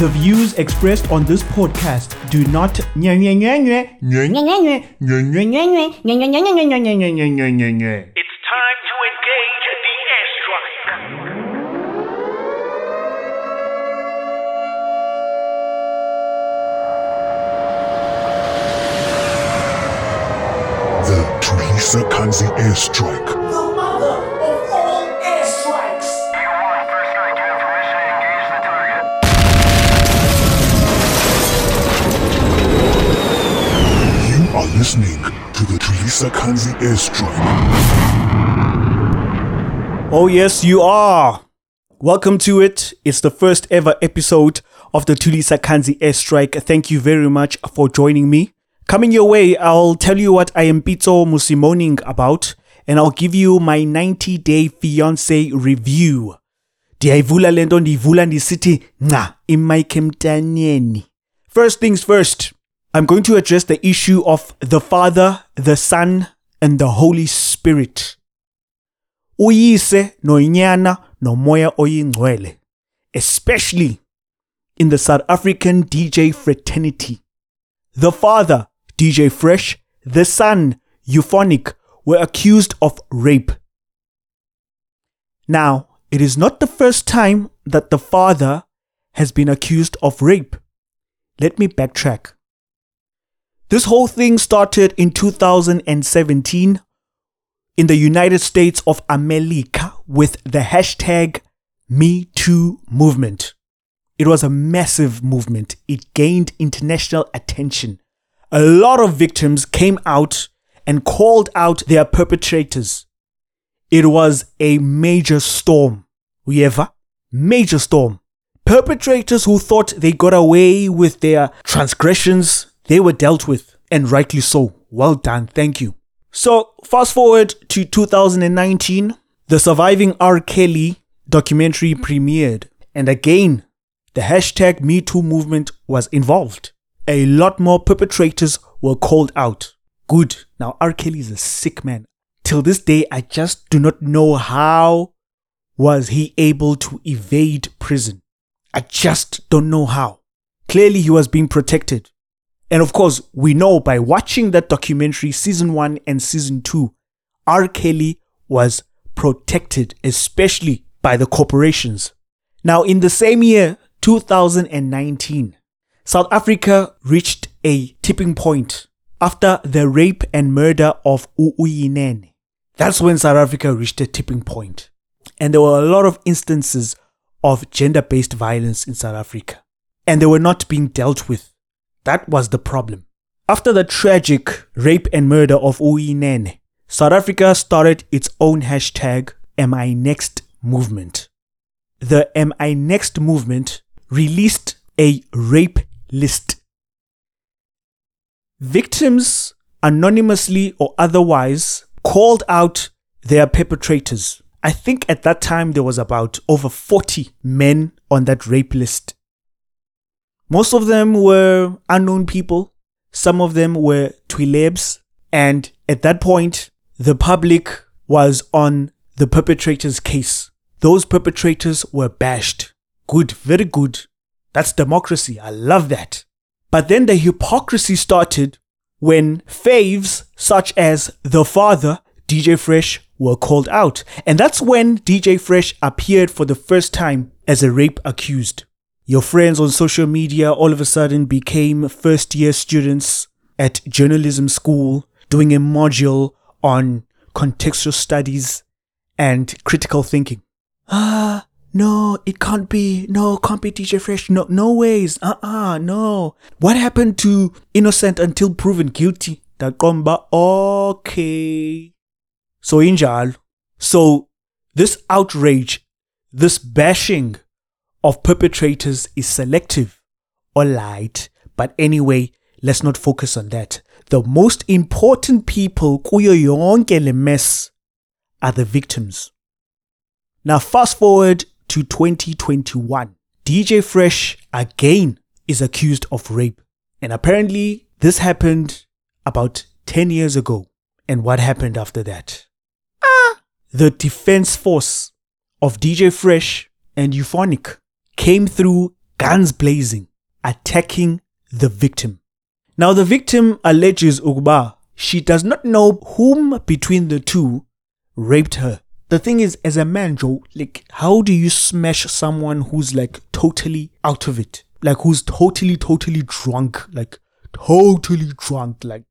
The views expressed on this podcast do not It's time to engage the airstrike. The Teresa Kanzi airstrike. Listening to the Teresa Kanzi airstrike. Oh, yes, you are. Welcome to it. It's the first ever episode of the Tulisa Kanzi airstrike. Thank you very much for joining me. Coming your way, I'll tell you what I am Pizzo Musimoning about, and I'll give you my 90 day fiance review. Ndiyayivula lento ndiyivula ndisithi nca imayike emntaneni. First things first, I'm going to address the issue of the Father, the Son, and the Holy Spirit. especially in the South African DJ fraternity. The father DJ Fresh the son Euphonik were accused of rape. Now it is not the first time that the father has been accused of rape. Let me backtrack this whole thing started in 2017 in the United States of America with the hashtag Me Too movement. It was a massive movement. It gained international attention. A lot of victims came out and called out their perpetrators. It was a major storm. We ever? Major storm. Perpetrators who thought they got away with their transgressions, they were dealt with, and rightly so. Well done. Thank you. So, fast forward to 2019, the Surviving R. Kelly documentary premiered, and again, the hashtag MeToo movement was involved. A lot more perpetrators were called out. Good. Now, R. Kelly is a sick man. Till this day, I just do not know how was he able to evade prison. I just don't know how. Clearly, he was being protected. And of course, we know by watching that documentary, season one and season two, R. Kelly was protected, especially by the corporations. Now, in the same year, 2019, South Africa reached a tipping point after the rape and murder of Uyinene. That's when South Africa reached a tipping point. And there were a lot of instances of gender based violence in South Africa. And they were not being dealt with. That was the problem. After the tragic rape and murder of Uyinene, South Africa started its own hashtag Am I Next movement. The Am I Next movement released a rape list. Victims, anonymously or otherwise, called out their perpetrators. I think at that time there was about over 40 men on that rape list. Most of them were unknown people. Some of them were Twilebs. And at that point, the public was on the perpetrator's case. Those perpetrators were bashed. Good, very good. That's democracy. I love that. But then the hypocrisy started when faves such as The Father, DJ Fresh, were called out. And that's when DJ Fresh appeared for the first time as a rape accused. Your friends on social media all of a sudden became first year students at journalism school doing a module on contextual studies and critical thinking. Ah, no, it can't be. No, can't be DJ Fresh. No, no ways. Uh-uh, no. What happened to innocent until proven guilty? Dakomba, okay. So injal. So this outrage, this bashing of perpetrators is selective or light. But anyway, let's not focus on that. The most important people kuyo le mess are the victims. Now fast forward to 2021. DJ Fresh again is accused of rape. And apparently this happened about 10 years ago. And what happened after that? Ah, the defense force of DJ Fresh and Euphonik came through guns blazing, attacking the victim. Now, the victim alleges Ugba she does not know whom between the two raped her. The thing is, as a man, Joe, like, how do you smash someone who's like totally out of it? Like, who's totally, totally drunk? Like, totally drunk? Like,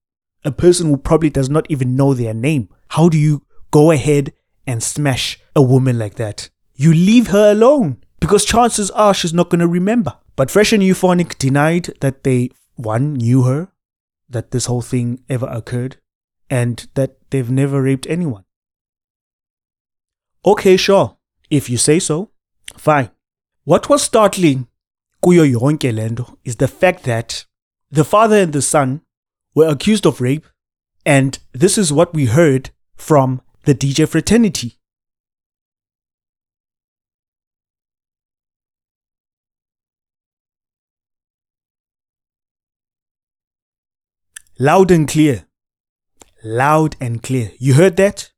a person who probably does not even know their name. How do you go ahead and smash a woman like that? You leave her alone because chances are she's not going to remember. But Fresh and Euphonik denied that they, one, knew her, that this whole thing ever occurred, and that they've never raped anyone. Okay, sure. If you say so, fine. What was startling kuyo yonke lento is the fact that the father and the son were accused of rape, and this is what we heard from the DJ fraternity. Loud and clear. Loud and clear. You heard that?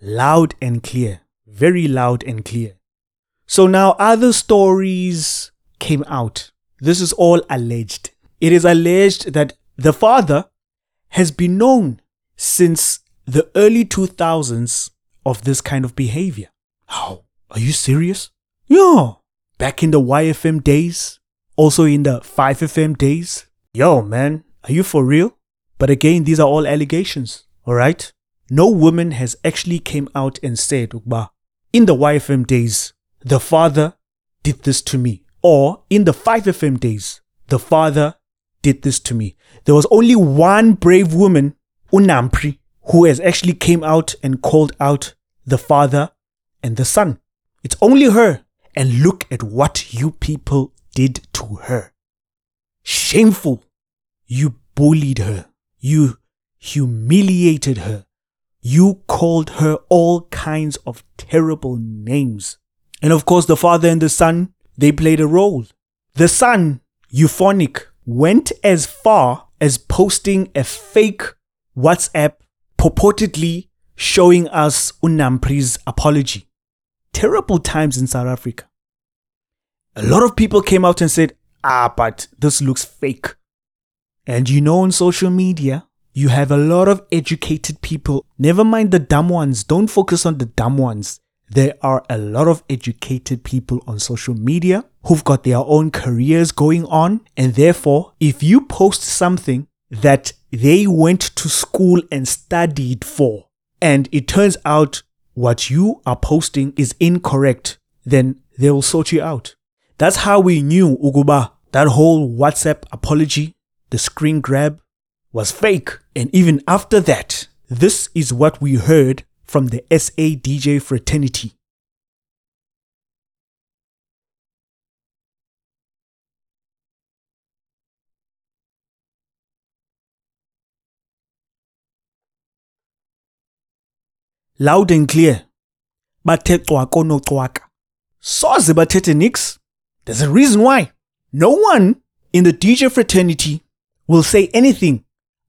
Loud and clear. Very loud and clear. So now other stories came out. This is all alleged. It is alleged that the father has been known since the early 2000s of this kind of behavior. How? Are you serious? Yeah. Back in the YFM days, also in the 5FM days. Yo, man, are you for real? But again, these are all allegations, alright? No woman has actually came out and said, in the YFM days, the father did this to me. Or in the 5FM days, the father did this to me. There was only one brave woman, Unampri, who has actually came out and called out the father and the son. It's only her. And look at what you people did to her. Shameful. You bullied her. You humiliated her. You called her all kinds of terrible names. And of course, the father and the son, they played a role. The son, Euphonik, went as far as posting a fake WhatsApp purportedly showing us Unampri's apology. Terrible times in South Africa. A lot of people came out and said, ah, but this looks fake. And you know, on social media, you have a lot of educated people. Never mind the dumb ones. Don't focus on the dumb ones. There are a lot of educated people on social media who've got their own careers going on. And therefore, if you post something that they went to school and studied for, and it turns out what you are posting is incorrect, then they will sort you out. That's how we knew Uguba, that whole WhatsApp apology, the screen grab was fake. And even after that, this is what we heard from the SA DJ fraternity. loud and clear bathe cwaka nocwaka soze bathethe nix there's a reason why no one in the dj fraternity will say anything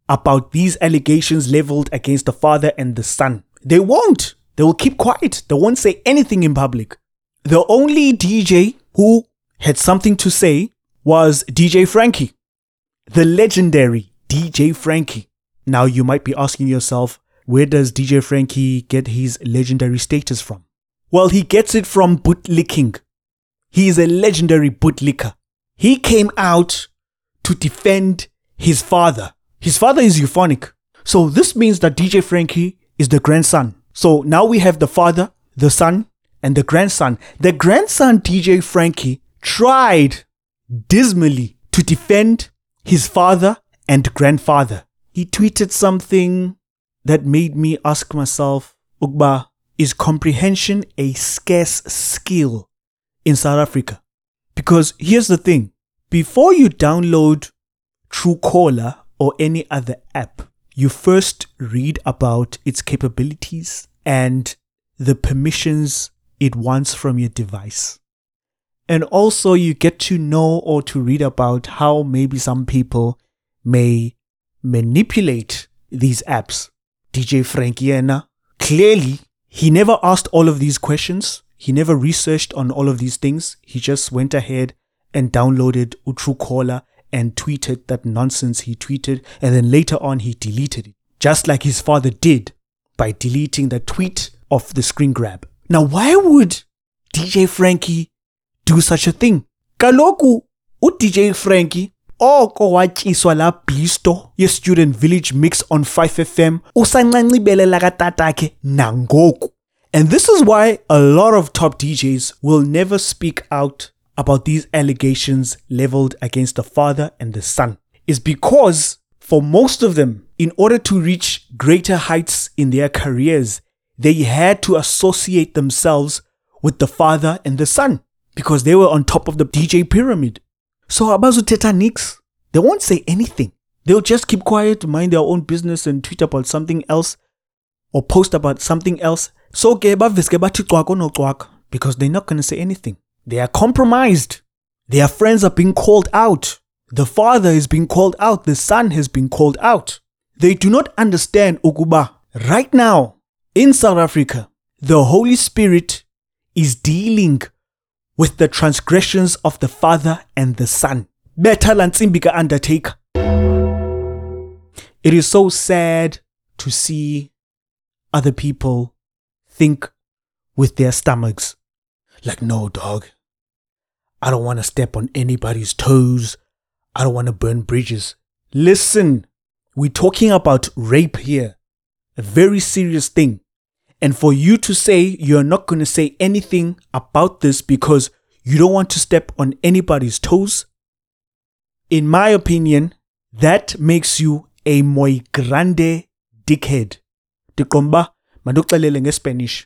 about these allegations leveled against the father and the son they won't they will keep quiet they won't say anything in public the only dj who had something to say was dj frankie the legendary dj frankie now you might be asking yourself where does DJ Frankie get his legendary status from? Well, he gets it from bootlicking. He is a legendary bootlicker. He came out to defend his father. His father is Euphonik. So this means that DJ Frankie is the grandson. So now we have the father, the son, and the grandson. The grandson, DJ Frankie, tried dismally to defend his father and grandfather. He tweeted something that made me ask myself, Ugba, is comprehension a scarce skill in South Africa? Because here's the thing before you download Truecaller or any other app, you first read about its capabilities and the permissions it wants from your device. And also, you get to know or to read about how maybe some people may manipulate these apps DJ Frankiena, clearly he never asked all of these questions. He never researched on all of these things. He just went ahead and downloaded Truecaller and tweeted that nonsense he tweeted, and then later on he deleted it, just like his father did by deleting the tweet of the screen grab. Now, why would DJ Frankie do such a thing? Kaloku, u-DJ Frankie oko watyiswa la bisto ye-student village mix on 5fm usancancibelela katatakhe nangoku and this is why a lot of top djs will never speak out about these allegations leveled against the father and the son is because for most of them in order to reach greater heights in their careers they had to associate themselves with the father and the son because they were on top of the dj pyramid so abazuthetha nix, they won't say anything. They'll just keep quiet, mind their own business and tweet about something else or post about something else. So because they're not going to say anything. They are compromised. Their friends are being called out. The father is being called out. The son has been called out. They do not understand Ukuba. Right now, in South Africa, the Holy Spirit is dealing with the transgressions of the father and the son. Better than Tsimbika Undertaker. It is so sad to see other people think with their stomachs. Like, no, dog. I don't want to step on anybody's toes. I don't want to burn bridges. Listen, we're talking about rape here. A very serious thing. And for you to say you're not going to say anything about this because you don't want to step on anybody's toes, in my opinion, that makes you a muy grande dickhead. Dikomba, maduxelele ngeSpanish.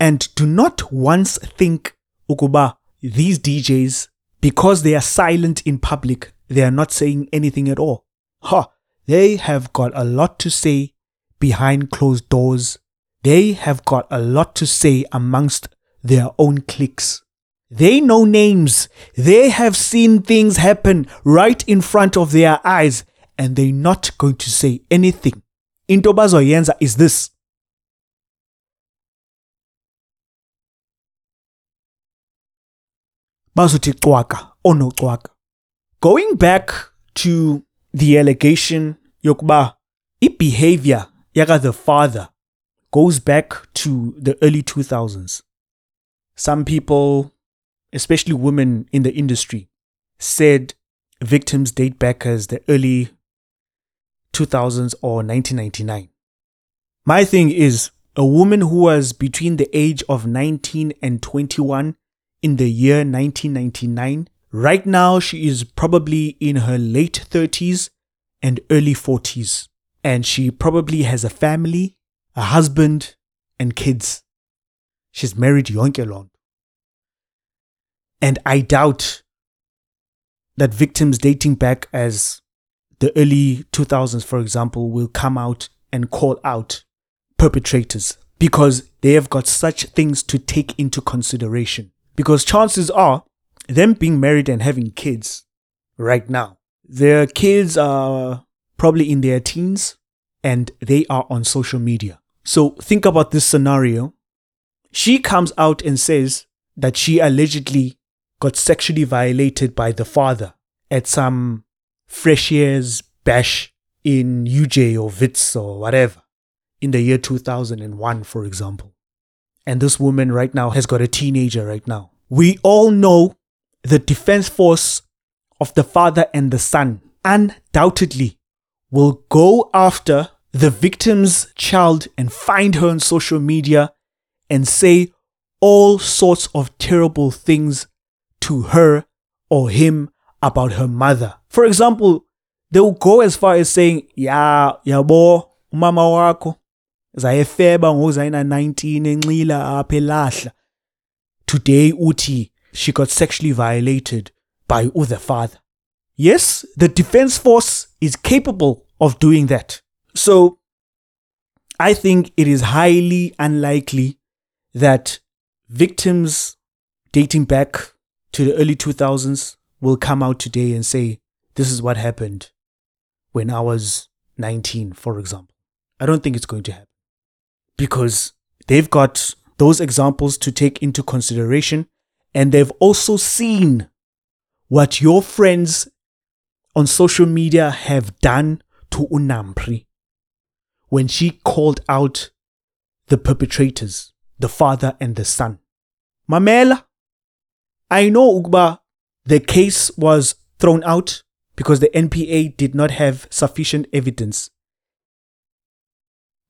And do not once think ukuba these DJs because they are silent in public, they are not saying anything at all. Ha, they have got a lot to say behind closed doors. They have got a lot to say amongst their own cliques. They know names. They have seen things happen right in front of their eyes and they're not going to say anything. Into bazoyenza is this. Bazuti cwaka oh ono cwaka. Going back to the allegation yokuba behavior yaga the father goes back to the early 2000s. Some people especially women in the industry, said victims date back as the early 2000s or 1999. My thing is, a woman who was between the age of 19 and 21 in the year 1999, right now she is probably in her late 30s and early 40s. And she probably has a family, a husband, and kids. She's married Yonke and I doubt that victims dating back as the early 2000s, for example, will come out and call out perpetrators because they have got such things to take into consideration. Because chances are, them being married and having kids right now, their kids are probably in their teens and they are on social media. So think about this scenario. She comes out and says that she allegedly got sexually violated by the father at some fresh year's bash in UJ or Wits or whatever in the year 2001, for example. And this woman right now has got a teenager right now. We all know the defense force of the father and the son undoubtedly will go after the victim's child and find her on social media and say all sorts of terrible things to her or him about her mother. For example, they will go as far as saying, "Ya, yabo, mama wakho zayefeba ngozayina 19 enxila apha elahla. Today uti she got sexually violated by the father." Yes, the defense force is capable of doing that. So I think it is highly unlikely that victims dating back to the early 2000s will come out today and say, this is what happened when I was 19, for example. I don't think it's going to happen because they've got those examples to take into consideration and they've also seen what your friends on social media have done to Unampri when she called out the perpetrators, the father and the son. Mamela, I know Ugba, the case was thrown out because the NPA did not have sufficient evidence.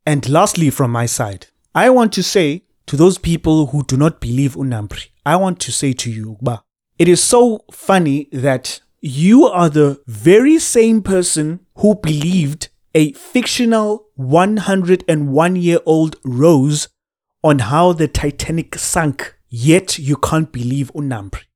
And lastly, from my side, I want to say to those people who do not believe Unampri, I want to say to you, Ugba, it is so funny that you are the very same person who believed a fictional 101 year old Rose on how the Titanic sank, yet you can't believe Unampri.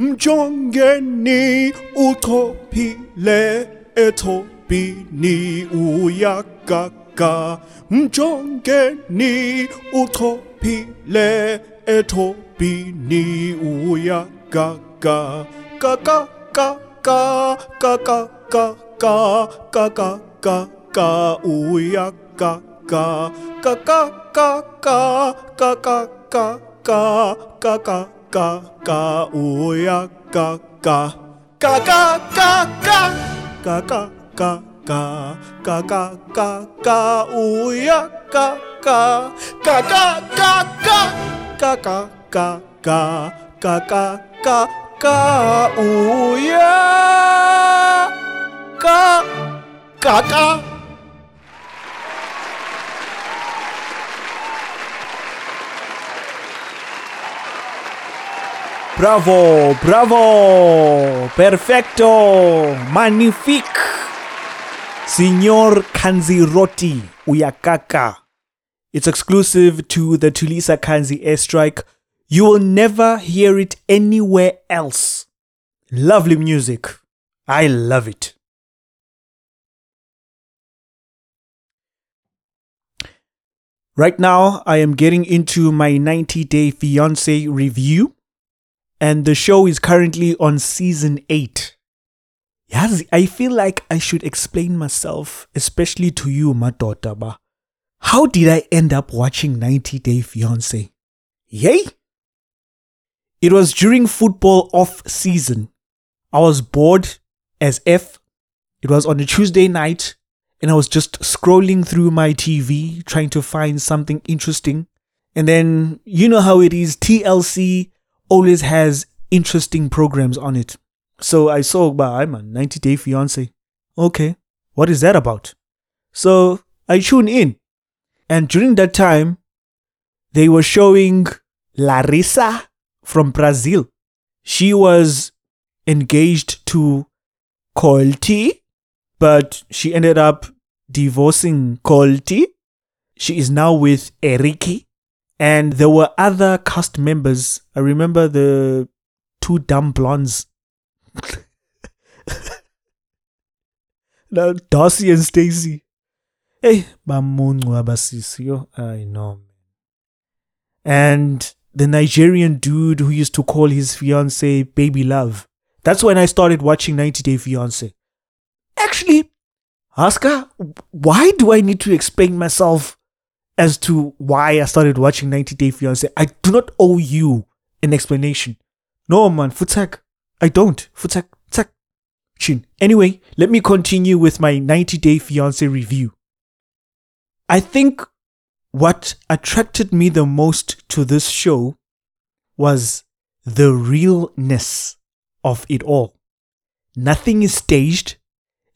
Mjongeni utophile ethobhini uyagaga Mjongeni utophile ethobhini uyagaga Gaga gaga gaga gaga gaga gaga uyagaga Gaga gaga gaga gaga gaga gaga uyagaga Gaga gaga gaga gaga gaga gaga uyagaga Gaga gaga gaga gaga gaga gaga uyagaga gaga Bravo, bravo, perfecto, magnifique. Signor Kanziroti Uyakaka. It's exclusive to the Tulisa Kanzi airstrike. You will never hear it anywhere else. Lovely music. I love it. Right now, I am getting into my 90 day fiance review, and the show is currently on season 8. Yazi, I feel like I should explain myself, especially to you, Madota. Ba. How did I end up watching 90 Day Fiance? Yay! It was during football off season. I was bored as F. It was on a Tuesday night, and I was just scrolling through my TV trying to find something interesting. And then, you know how it is, TLC always has interesting programs on it. So I saw, I'm a 90 Day Fiance. Okay, what is that about? So I tune in. And during that time, they were showing Larissa from Brazil. She was engaged to Colty, but she ended up divorcing Colty. She is now with Eriki. And there were other cast members. I remember the two dumb blondes. now, Darcy and Stacy. Hey, bamungu. I know. And the Nigerian dude who used to call his fiance baby love. That's when I started watching 90 Day Fiance. Actually, Oscar, why do I need to explain myself as to why I started watching 90 Day Fiance? I do not owe you an explanation. No, man, Futak. I don't. Futak, tak. Chin. Anyway, let me continue with my 90 Day Fiance review. I think what attracted me the most to this show was the realness of it all. Nothing is staged.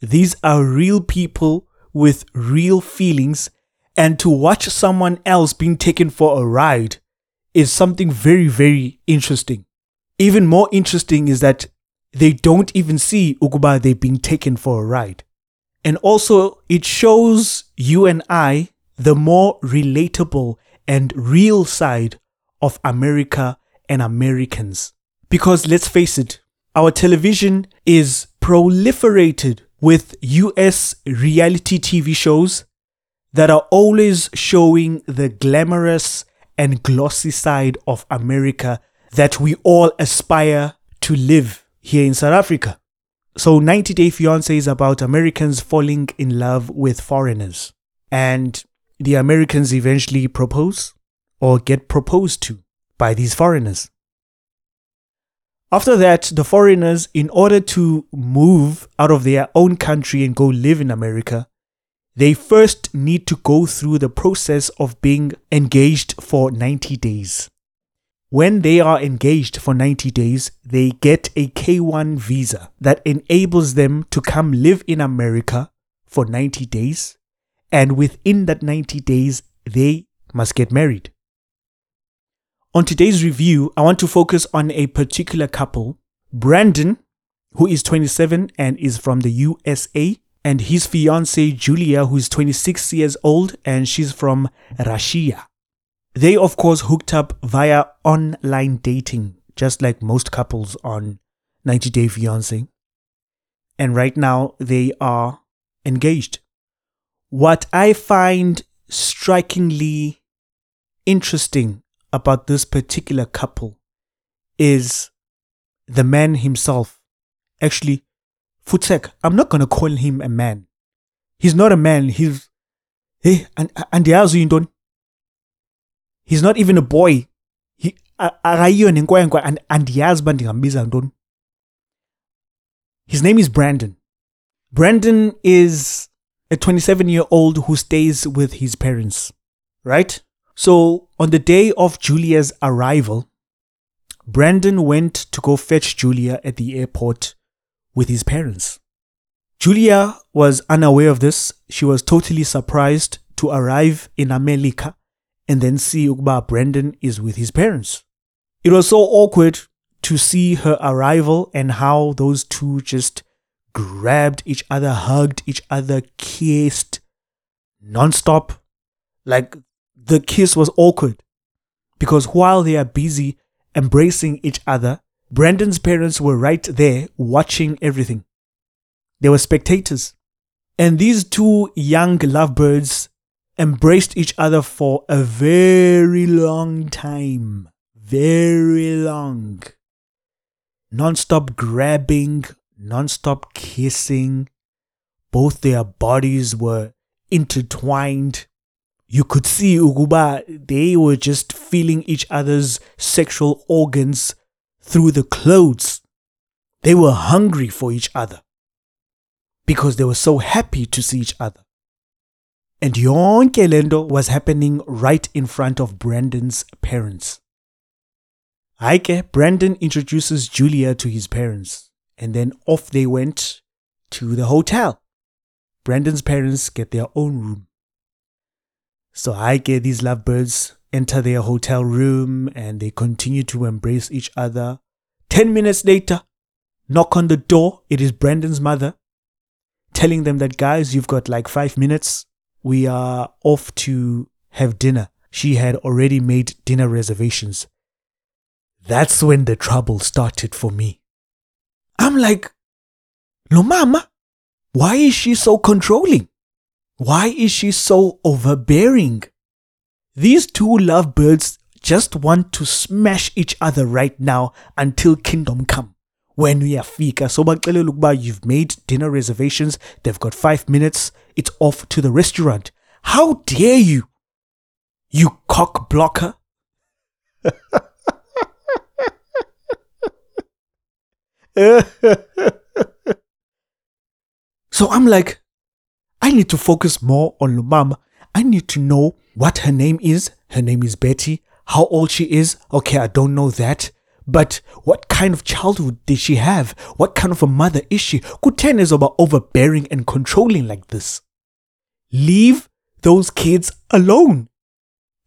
These are real people with real feelings, and to watch someone else being taken for a ride is something very, very interesting. Even more interesting is that they don't even see Ukuba they being taken for a ride. And also, it shows you and I the more relatable and real side of America and Americans. Because let's face it, our television is proliferated with US reality TV shows that are always showing the glamorous and glossy side of America that we all aspire to live here in South Africa. So 90 Day Fiancé is about Americans falling in love with foreigners. And the Americans eventually propose or get proposed to by these foreigners. After that, the foreigners, in order to move out of their own country and go live in America, they first need to go through the process of being engaged for 90 days. When they are engaged for 90 days, they get a K1 visa that enables them to come live in America for 90 days. And within that 90 days, they must get married. On today's review, I want to focus on a particular couple, Brandon, who is 27 and is from the USA, and his fiancee Julia, who is 26 years old and she's from Russia. They, of course, hooked up via online dating, just like most couples on 90 Day Fiancé. And right now they are engaged. What I find strikingly interesting about this particular couple is the man himself. Actually, Futsek, I'm not gonna call him a man. He's not a man. He's hey, and and don't. He's not even a boy. He akayiyo nenkwenkwe and andiyazi uba ndingambiza ntoni. His name is Brandon. Brandon is a 27 year old who stays with his parents, right? So on the day of Julia's arrival, Brandon went to go fetch Julia at the airport with his parents. Julia was unaware of this. She was totally surprised to arrive in America and then see Ugba Brandon is with his parents. It was so awkward to see her arrival and how those two just grabbed each other, hugged each other, kissed nonstop. Like the kiss was awkward because while they are busy embracing each other, Brandon's parents were right there watching everything. They were spectators. And these two young lovebirds embraced each other for a very long time. Very long. Non-stop grabbing, non-stop kissing. Both their bodies were intertwined you could see Uguba, they were just feeling each other's sexual organs through the clothes. They were hungry for each other because they were so happy to see each other. And yonke lendo was happening right in front of Brandon's parents. Aike, Brandon introduces Julia to his parents, and then off they went to the hotel. Brandon's parents get their own room. So get these lovebirds enter their hotel room and they continue to embrace each other. Ten minutes later, knock on the door. It is Brandon's mother telling them that, guys, you've got like five minutes. We are off to have dinner. She had already made dinner reservations. That's when the trouble started for me. I'm like, no, mama, why is she so controlling? Why is she so overbearing? These two lovebirds just want to smash each other right now until kingdom come. When we are fika, so ukuba you've made dinner reservations, they've got five minutes, it's off to the restaurant. How dare you? You cock blocker. so I'm like, I need to focus more on Lumama. I need to know what her name is. Her name is Betty. How old she is. Okay, I don't know that. But what kind of childhood did she have? What kind of a mother is she? Kuten is about overbearing and controlling like this. Leave those kids alone.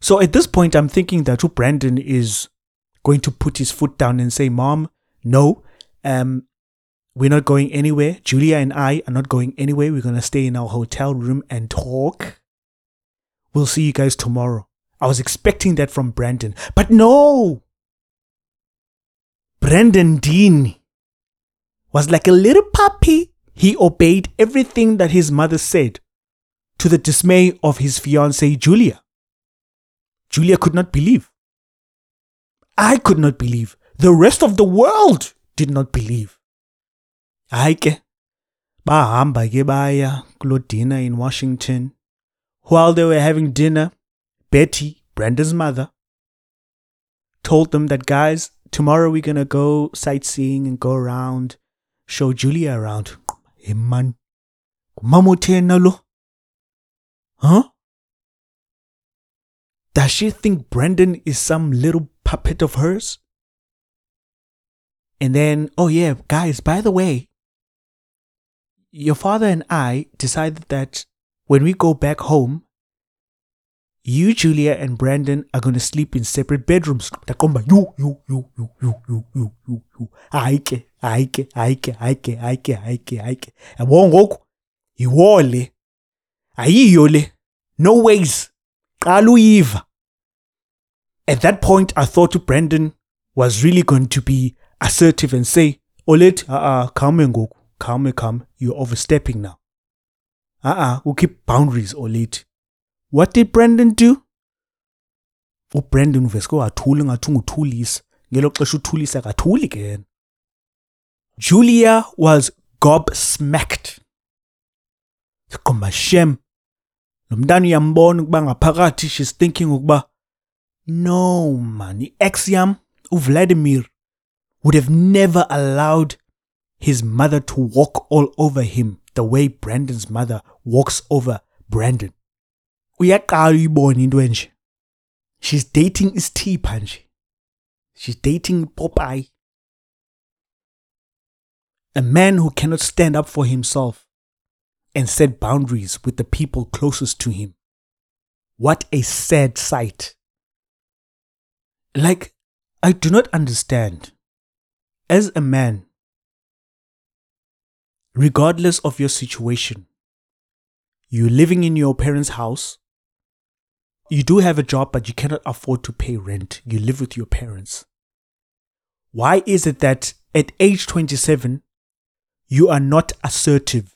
So at this point, I'm thinking that Brandon is going to put his foot down and say, Mom, no, um, we're not going anywhere. Julia and I are not going anywhere. We're going to stay in our hotel room and talk. We'll see you guys tomorrow. I was expecting that from Brandon, but no. Brandon Dean was like a little puppy. He obeyed everything that his mother said to the dismay of his fiancee Julia. Julia could not believe. I could not believe. The rest of the world did not believe. hayi ke bahamba ke baya kuloo in Washington while they were having dinner, Betty, Brandon's mother, told them that, guys, tomorrow we're going to go sightseeing and go around, show Julia around. Hey, man. Huh? Does she think Brandon is some little puppet of hers? And then, oh yeah, guys, by the way, your father and I decided that when we go back home, you, Julia, and Brandon are to sleep in separate bedrooms. Takomba, you, you, you, you, you, you, you, you, you. Ayike, ayike, ayike, ayike, ayike, ayike, ayike. Yabo ngoku, yiwo le. Ayiyo le. No ways. Qala uyiva. At that point, I thought Brandon was really going to be assertive and say, Olet, uh-uh, come ngoku, come, come, you're overstepping now. Uh-uh, we'll keep boundaries, Olet. What did Brandon do? Oh, uBrandon uveske wathula ngathi unguthulisa ngelo xesha uthulisa kathuli ke yena. Julia was gobsmacked. Siqomba shem. Lo mntana uyambona ukuba ngaphakathi she's thinking ukuba no man i-ex yam uVladimir would have never allowed his mother to walk all over him the way Brandon's mother walks over Brandon. Uyaqala uyibona into enje. She's dating isithipha nje she's dating popeye. A man who cannot stand up for himself and set boundaries with the people closest to him. What a sad sight. Like i do not understand. As a man regardless of your situation you're living in your parents' house you do have a job, but you cannot afford to pay rent. You live with your parents. Why is it that at age 27, you are not assertive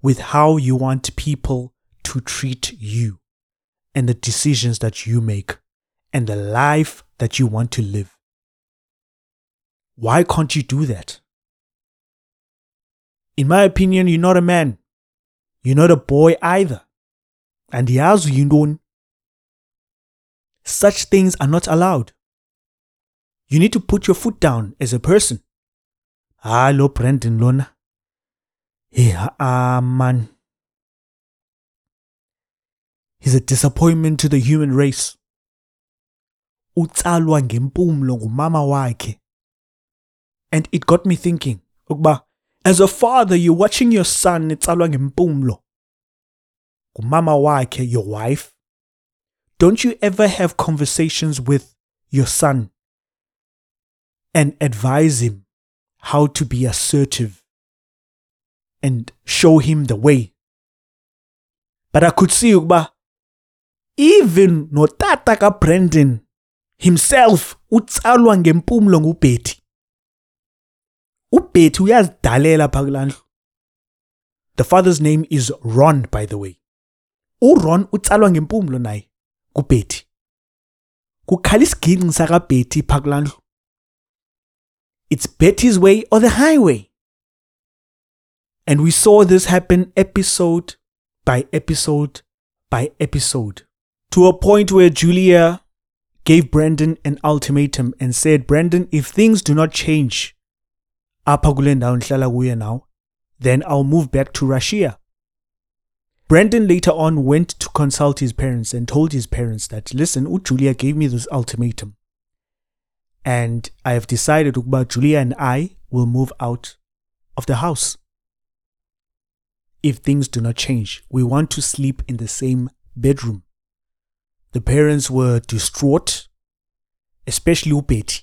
with how you want people to treat you and the decisions that you make and the life that you want to live? Why can't you do that? In my opinion, you're not a man. You're not a boy either. And yazi yintoni such things are not allowed. You need to put your foot down as a person. Hello, Brandon Lona. Hey, ah, man. He's a disappointment to the human race. And it got me thinking, ukuba, as a father, you're watching your son etsalwa ngempumlo. Ngumama wakhe, your wife, don't you ever have conversations with your son and advise him how to be assertive and show him the way? But I could see ukuba even notata ka Brandon himself utsalwa ngempumlo nguBetty. uBetty uyazidalela phakulandlu. The father's name is Ron by the way. uRon utsalwa ngempumlo naye. kuBetty kukhala isiginci sakaBetty phakulandlu it's Betty's way or the highway and we saw this happen episode by episode by episode to a point where Julia gave Brandon an ultimatum and said Brandon if things do not change apha kule ndawo ndihlala kuyo now then I'll move back to Russia Brandon later on went to consult his parents and told his parents that, listen, Julia gave me this ultimatum. And I have decided about Julia and I will move out of the house. If things do not change, we want to sleep in the same bedroom. The parents were distraught, especially Betty.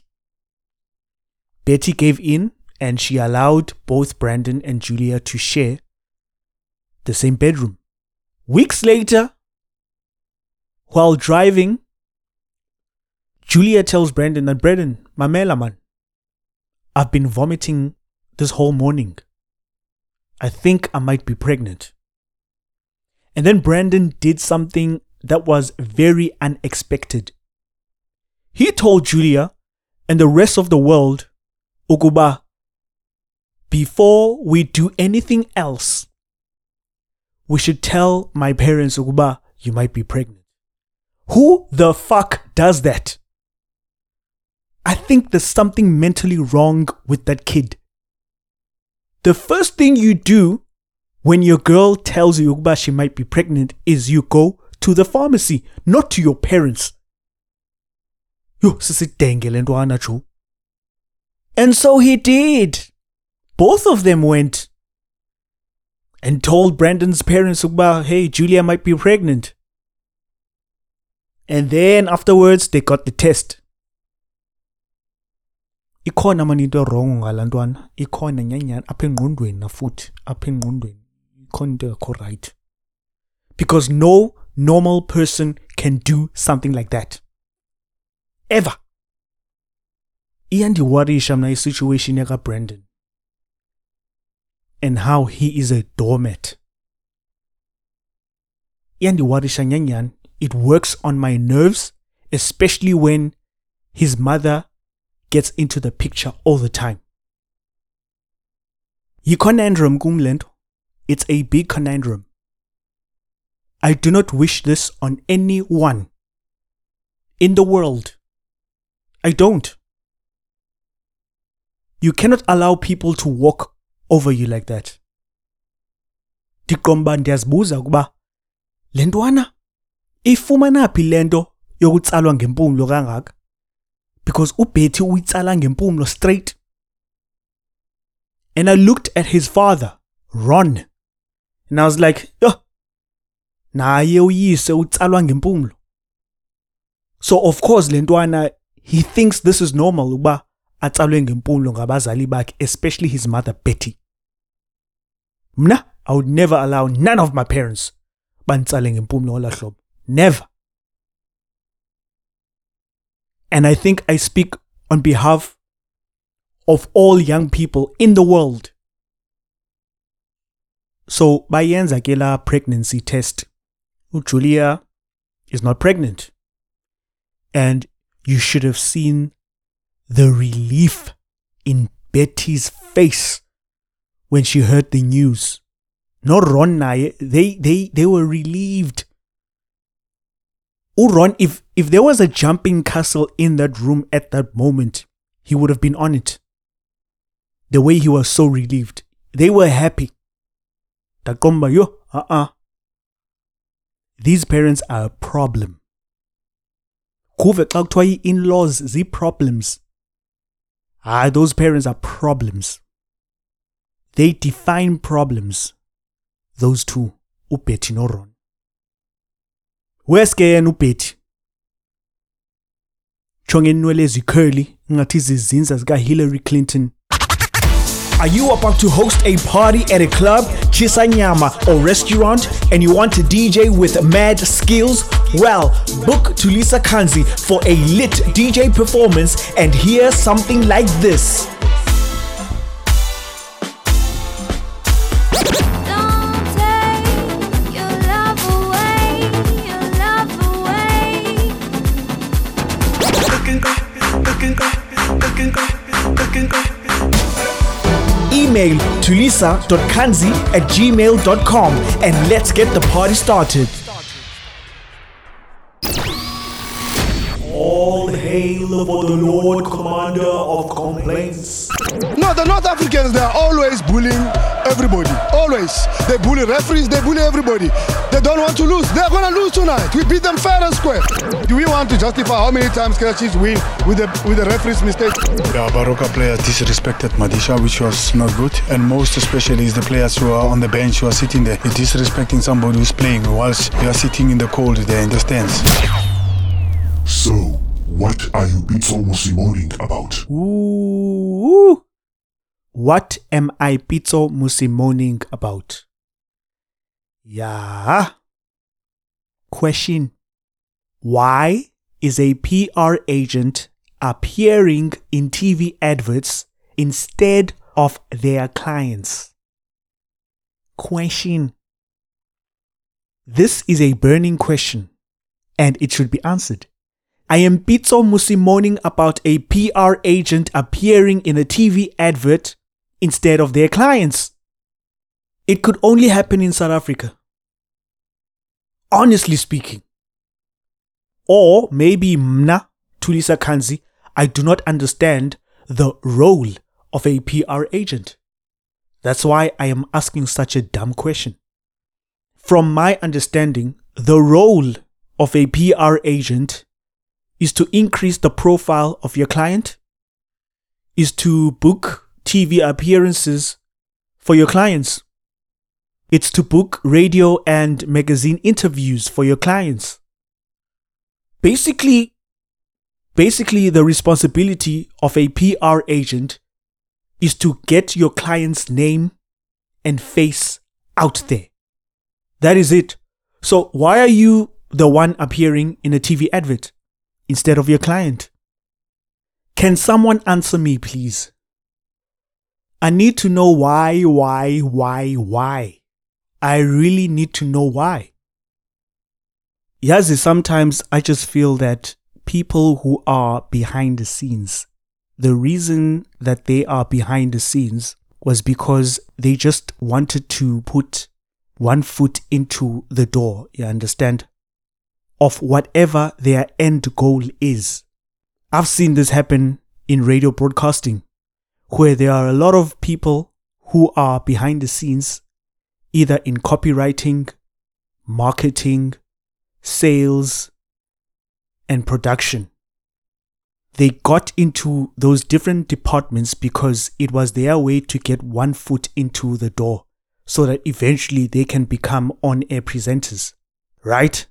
Betty gave in and she allowed both Brandon and Julia to share the same bedroom. Weeks later, while driving, Julia tells Brandon that Brandon, mamela man, I've been vomiting this whole morning. I think I might be pregnant. And then Brandon did something that was very unexpected. He told Julia and the rest of the world, Ukuba, before we do anything else, we should tell my parents ukuba you might be pregnant. Who the fuck does that? I think there's something mentally wrong with that kid. The first thing you do when your girl tells you ukuba she might be pregnant is you go to the pharmacy, not to your parents. Yo, sisidenge le ntwana Joe. And so he did. Both of them went and told Brandon's parents about, hey, Julia might be pregnant. And then afterwards, they got the test. ikhona mani into wrong ngala ntwana ikhona nyanyana apha engqondweni nafuthi apha engqondweni. Ikhona into engakho right. Because no normal person can do something like that. Ever. Iyandiwarisha mna isituation yakabrandon and how he is a doormat. Iyandiwarisha nyanyani it works on my nerves especially when his mother gets into the picture all the time. Nto it's a big conundrum. I do not wish this on anyone in the world. I don't. You cannot allow people to walk over you like that. Ndiqomba ndiyazibuza ukuba le ntwana ifumana phi le nto yokutsalwa ngempumlo kangaka? Because ubetty uyitsala ngempumlo straight. And i looked at his father ron and i was like yo naye uyise utsalwa ngempumlo so of course le ntwana he thinks this is normal ukuba atsalwe ngempumlo ngabazali bakhe especially his mother betty. Mna i would never allow none of my parents banditsale ngempumlo ngola hlobo. Never. And i think i speak on behalf of all young people in the world. So bayenza ke la pregnancy test. Ujulia is not pregnant. And you should have seen the relief in Betty's face when she heard the news. Not Ron naye, they they they were relieved. Oh Ron, if if there was a jumping castle in that room at that moment, he would have been on it. The way he was so relieved. They were happy. Takomba yo, uh-uh. These parents are a problem. Kuve xa kuthiwa i-in-laws zii-problems Ah, those parents are problems. They define problems. Those two, uBetty no Ron. Where's ke yena uBetty? Chonge inwele ezicurly ngathi izizinza zika Hillary Clinton. Are you about to host a party at a club, chisanyama, or restaurant and you want to DJ with mad skills? Well, book Tulisa Kanzi for a lit DJ performance and hear something like this. Email tulisa.kanzi at gmail.com and let's get the party started. All hail for the Lord Commander of Complaints. No, the North Africans, they are always bullying everybody. Always. They bully referees, they bully everybody. They don't want to lose. They're going to lose tonight. We beat them fair and square. Do we want to justify how many times Kaizer Chiefs win with the, with the referee's mistake? The Baroka players disrespected Madisha, which was not good. And most especially is the players who are on the bench who are sitting there. You're disrespecting somebody who's playing whilst you are sitting in the cold there in the stands. So, what are you Bitso moaning about? Ooh. What am I Pizzo Musimoning about? Yeah. Question. Why is a PR agent appearing in TV adverts instead of their clients? Question. This is a burning question and it should be answered. I am Pizzo Musimoning about a PR agent appearing in a TV advert instead of their clients. It could only happen in South Africa. Honestly speaking. Or maybe Mna, Tulisa Kanzi, I do not understand the role of a PR agent. That's why I am asking such a dumb question. From my understanding, the role of a PR agent is to increase the profile of your client, is to book TV appearances for your clients. It's to book radio and magazine interviews for your clients. Basically, basically the responsibility of a PR agent is to get your client's name and face out there. That is it. So why are you the one appearing in a TV advert instead of your client? Can someone answer me, please? I need to know why, why, why, why. I really need to know why. Yazi, sometimes I just feel that people who are behind the scenes, the reason that they are behind the scenes was because they just wanted to put one foot into the door, you understand? Of whatever their end goal is. I've seen this happen in radio broadcasting, where there are a lot of people who are behind the scenes, either in copywriting, marketing, sales, and production. They got into those different departments because it was their way to get one foot into the door so that eventually they can become on air presenters, right?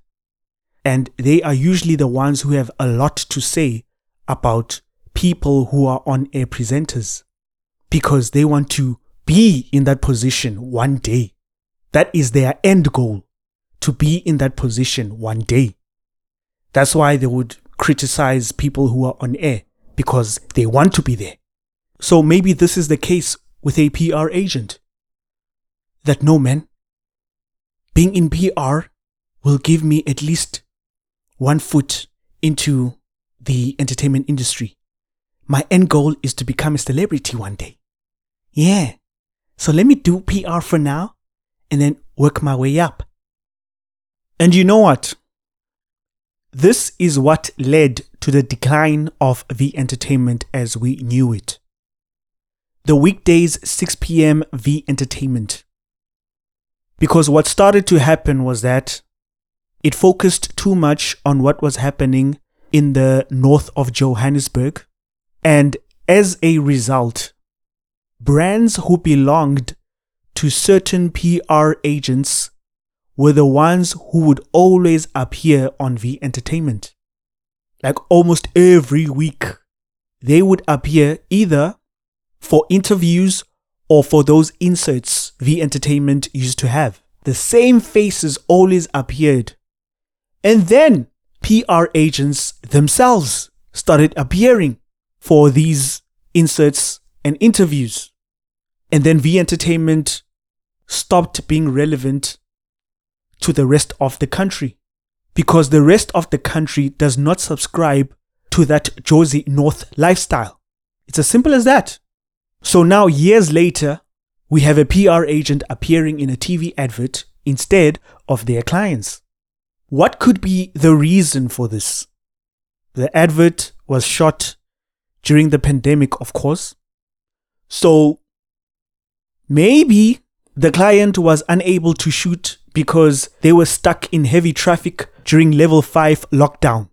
And they are usually the ones who have a lot to say about people who are on air presenters because they want to be in that position one day. That is their end goal to be in that position one day. That's why they would criticize people who are on air because they want to be there. So maybe this is the case with a PR agent. That no man, being in PR will give me at least one foot into the entertainment industry. My end goal is to become a celebrity one day. Yeah. So let me do PR for now and then work my way up. And you know what? This is what led to the decline of V Entertainment as we knew it. The weekdays 6 p.m. V Entertainment. Because what started to happen was that it focused too much on what was happening in the north of Johannesburg. And as a result, brands who belonged to certain PR agents were the ones who would always appear on V Entertainment. Like almost every week, they would appear either for interviews or for those inserts V Entertainment used to have. The same faces always appeared. And then PR agents themselves started appearing for these inserts and interviews. And then V Entertainment stopped being relevant to the rest of the country because the rest of the country does not subscribe to that Jozi North lifestyle. It's as simple as that. So now, years later, we have a PR agent appearing in a TV advert instead of their clients. What could be the reason for this? The advert was shot during the pandemic, of course. So maybe the client was unable to shoot because they were stuck in heavy traffic during level 5 lockdown.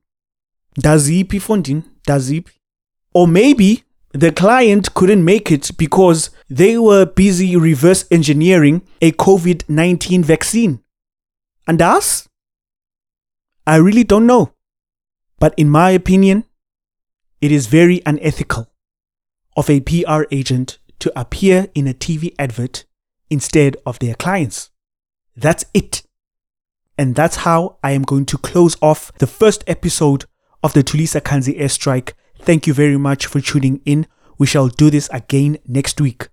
Or maybe the client couldn't make it because they were busy reverse engineering a COVID 19 vaccine. And us? I really don't know. But in my opinion, it is very unethical of a PR agent to appear in a TV advert instead of their clients. That's it. And that's how I am going to close off the first episode of the Tulisa Kanzi airstrike. Thank you very much for tuning in. We shall do this again next week.